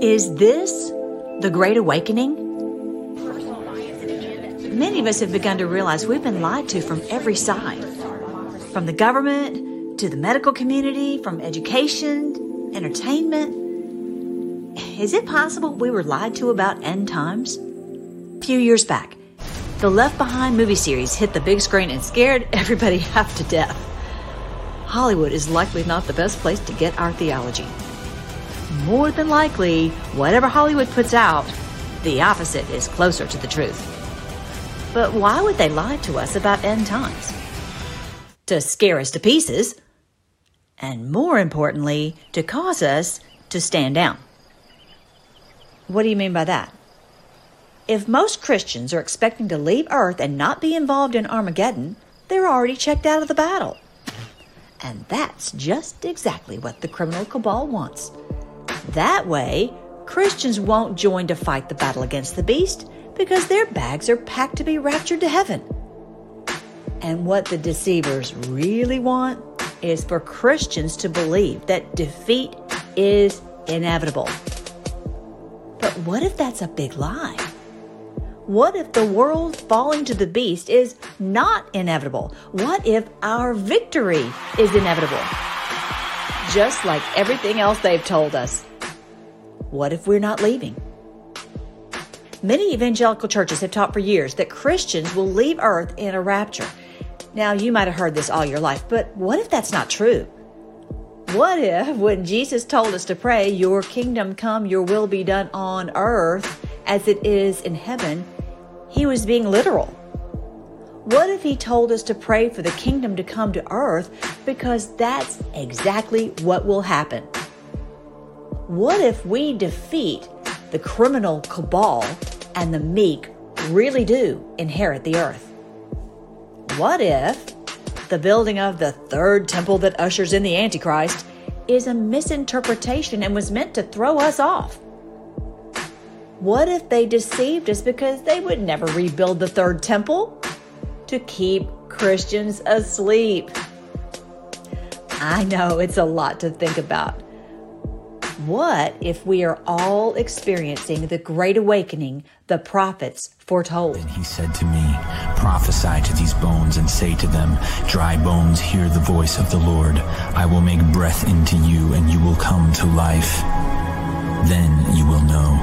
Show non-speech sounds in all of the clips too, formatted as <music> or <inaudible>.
Is this the Great Awakening? Many of us have begun to realize we've been lied to from every side from the government to the medical community, from education, entertainment. Is it possible we were lied to about end times? A few years back, the Left Behind movie series hit the big screen and scared <laughs> everybody half to death. Hollywood is likely not the best place to get our theology. More than likely, whatever Hollywood puts out, the opposite is closer to the truth. But why would they lie to us about end times? To scare us to pieces, and more importantly, to cause us to stand down. What do you mean by that? If most Christians are expecting to leave Earth and not be involved in Armageddon, they're already checked out of the battle. And that's just exactly what the criminal cabal wants. That way, Christians won't join to fight the battle against the beast because their bags are packed to be raptured to heaven. And what the deceivers really want is for Christians to believe that defeat is inevitable. But what if that's a big lie? What if the world falling to the beast is not inevitable? What if our victory is inevitable? Just like everything else they've told us. What if we're not leaving? Many evangelical churches have taught for years that Christians will leave earth in a rapture. Now, you might have heard this all your life, but what if that's not true? What if, <laughs> when Jesus told us to pray, Your kingdom come, your will be done on earth as it is in heaven, he was being literal? What if he told us to pray for the kingdom to come to earth because that's exactly what will happen? What if we defeat the criminal cabal and the meek really do inherit the earth? What if the building of the third temple that ushers in the Antichrist is a misinterpretation and was meant to throw us off? What if they deceived us because they would never rebuild the third temple? To keep Christians asleep. I know it's a lot to think about. What if we are all experiencing the great awakening the prophets foretold? And he said to me, Prophesy to these bones and say to them, Dry bones, hear the voice of the Lord. I will make breath into you, and you will come to life. Then you will know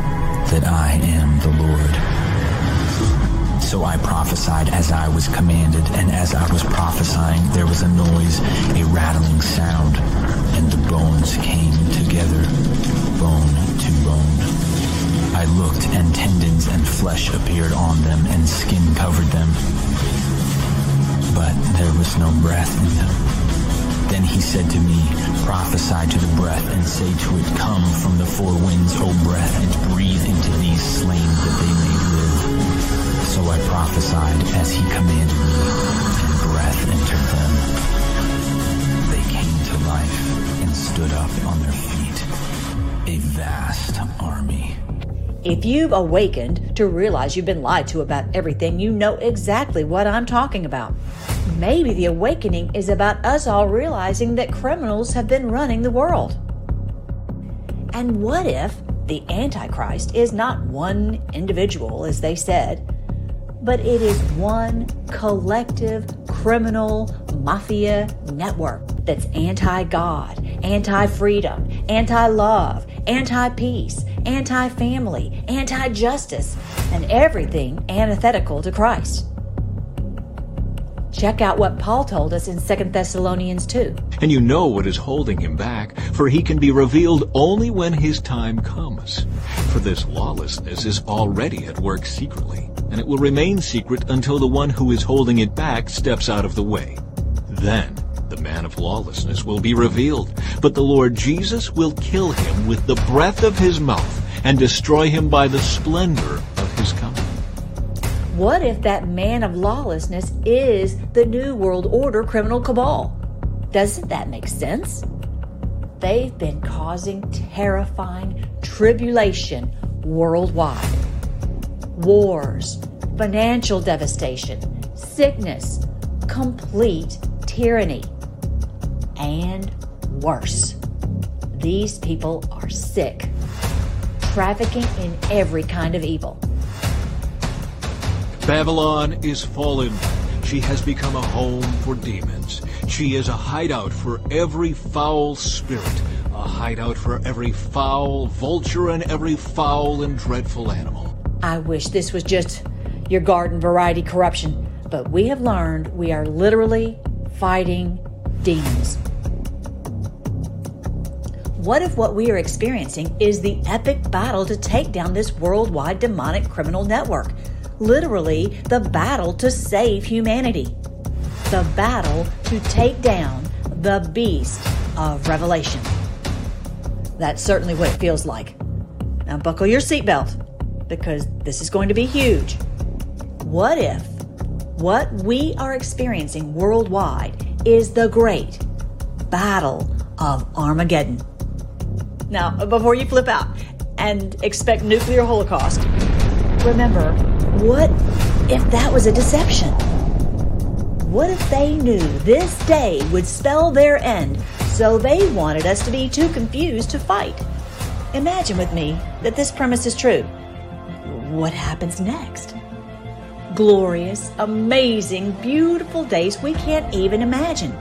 that I am the Lord. So I prophesied as I was commanded, and as I was prophesying, there was a noise, a rattling sound, and the bones came together, bone to bone. I looked, and tendons and flesh appeared on them, and skin covered them. But there was no breath in them. Then he said to me, Prophesy to the breath, and say to it, Come from the four winds, O breath, and breathe into these slain that they may. So I prophesied as he commanded me, and breath entered them. They came to life and stood up on their feet, a vast army. If you've awakened to realize you've been lied to about everything, you know exactly what I'm talking about. Maybe the awakening is about us all realizing that criminals have been running the world. And what if the Antichrist is not one individual, as they said, but it is one collective criminal mafia network that's anti God, anti freedom, anti love, anti peace, anti family, anti justice, and everything antithetical to Christ. Check out what Paul told us in 2 Thessalonians 2. And you know what is holding him back, for he can be revealed only when his time comes. For this lawlessness is already at work secretly, and it will remain secret until the one who is holding it back steps out of the way. Then the man of lawlessness will be revealed, but the Lord Jesus will kill him with the breath of his mouth and destroy him by the splendor. What if that man of lawlessness is the New World Order criminal cabal? Doesn't that make sense? They've been causing terrifying tribulation worldwide. Wars, financial devastation, sickness, complete tyranny, and worse. These people are sick, trafficking in every kind of evil. Babylon is fallen. She has become a home for demons. She is a hideout for every foul spirit, a hideout for every foul vulture and every foul and dreadful animal. I wish this was just your garden variety corruption, but we have learned we are literally fighting demons. What if what we are experiencing is the epic battle to take down this worldwide demonic criminal network? Literally, the battle to save humanity. The battle to take down the beast of Revelation. That's certainly what it feels like. Now, buckle your seatbelt because this is going to be huge. What if what we are experiencing worldwide is the great battle of Armageddon? Now, before you flip out and expect nuclear holocaust, remember, what if that was a deception? What if they knew this day would spell their end, so they wanted us to be too confused to fight? Imagine with me that this premise is true. What happens next? Glorious, amazing, beautiful days we can't even imagine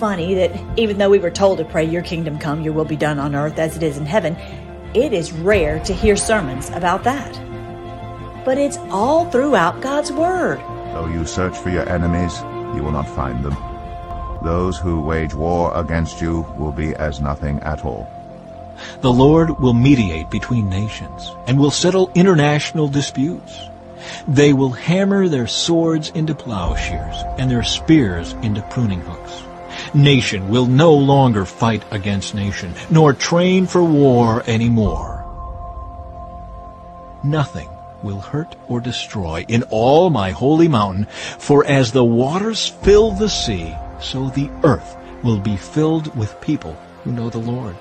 funny that even though we were told to pray, Your kingdom come, your will be done on earth as it is in heaven, it is rare to hear sermons about that. But it's all throughout God's Word. Though you search for your enemies, you will not find them. Those who wage war against you will be as nothing at all. The Lord will mediate between nations and will settle international disputes. They will hammer their swords into plowshares and their spears into pruning hooks. Nation will no longer fight against nation, nor train for war anymore. Nothing will hurt or destroy in all my holy mountain, for as the waters fill the sea, so the earth will be filled with people who know the Lord.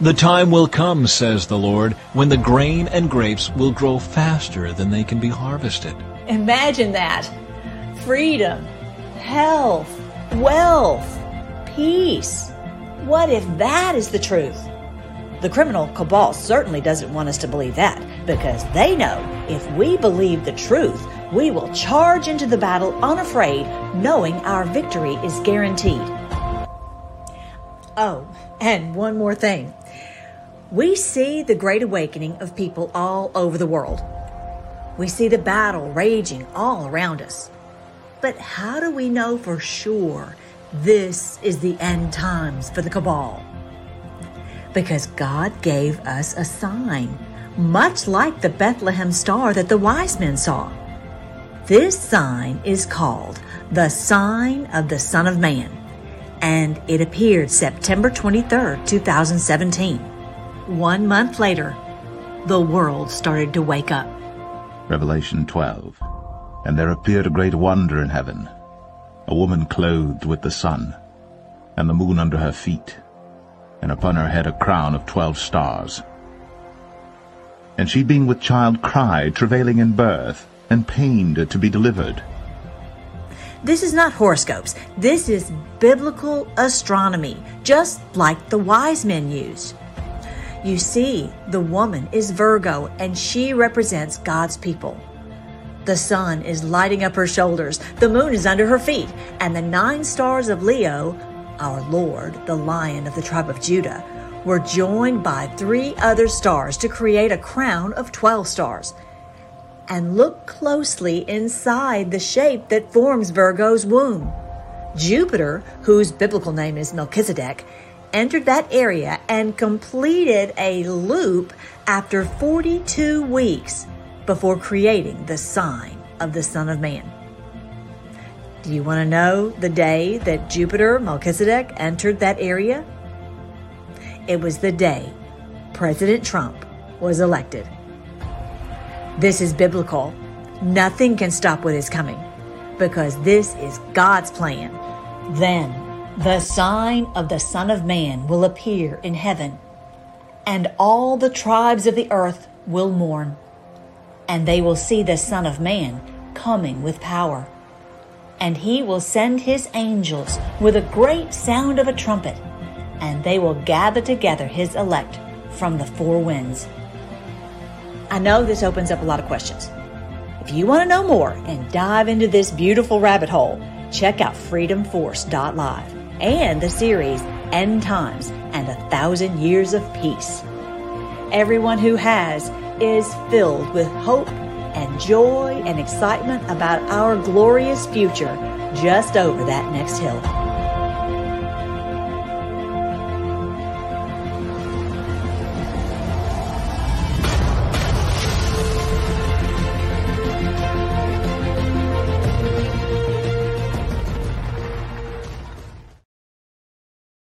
The time will come, says the Lord, when the grain and grapes will grow faster than they can be harvested. Imagine that. Freedom, health, wealth peace. What if that is the truth? The criminal cabal certainly doesn't want us to believe that because they know if we believe the truth, we will charge into the battle unafraid, knowing our victory is guaranteed. Oh, and one more thing. We see the great awakening of people all over the world. We see the battle raging all around us. But how do we know for sure this is the end times for the cabal. Because God gave us a sign, much like the Bethlehem star that the wise men saw. This sign is called the sign of the Son of Man, and it appeared September 23rd, 2017. One month later, the world started to wake up. Revelation 12. And there appeared a great wonder in heaven a woman clothed with the sun, and the moon under her feet, and upon her head a crown of twelve stars. And she being with child cried, travailing in birth, and pained to be delivered. This is not horoscopes. This is biblical astronomy, just like the wise men used. You see, the woman is Virgo, and she represents God's people. The sun is lighting up her shoulders, the moon is under her feet, and the nine stars of Leo, our Lord, the lion of the tribe of Judah, were joined by three other stars to create a crown of 12 stars. And look closely inside the shape that forms Virgo's womb. Jupiter, whose biblical name is Melchizedek, entered that area and completed a loop after 42 weeks before creating the sign of the Son of Man. Do you want to know the day that Jupiter Melchizedek entered that area? It was the day President Trump was elected. This is biblical. Nothing can stop what is coming because this is God's plan. Then the sign of the Son of Man will appear in heaven, and all the tribes of the earth will mourn and they will see the Son of Man coming with power. And he will send his angels with a great sound of a trumpet, and they will gather together his elect from the four winds. I know this opens up a lot of questions. If you want to know more and dive into this beautiful rabbit hole, check out freedomforce.live and the series End Times and a Thousand Years of Peace. Everyone who has is filled with hope and joy and excitement about our glorious future just over that next hill.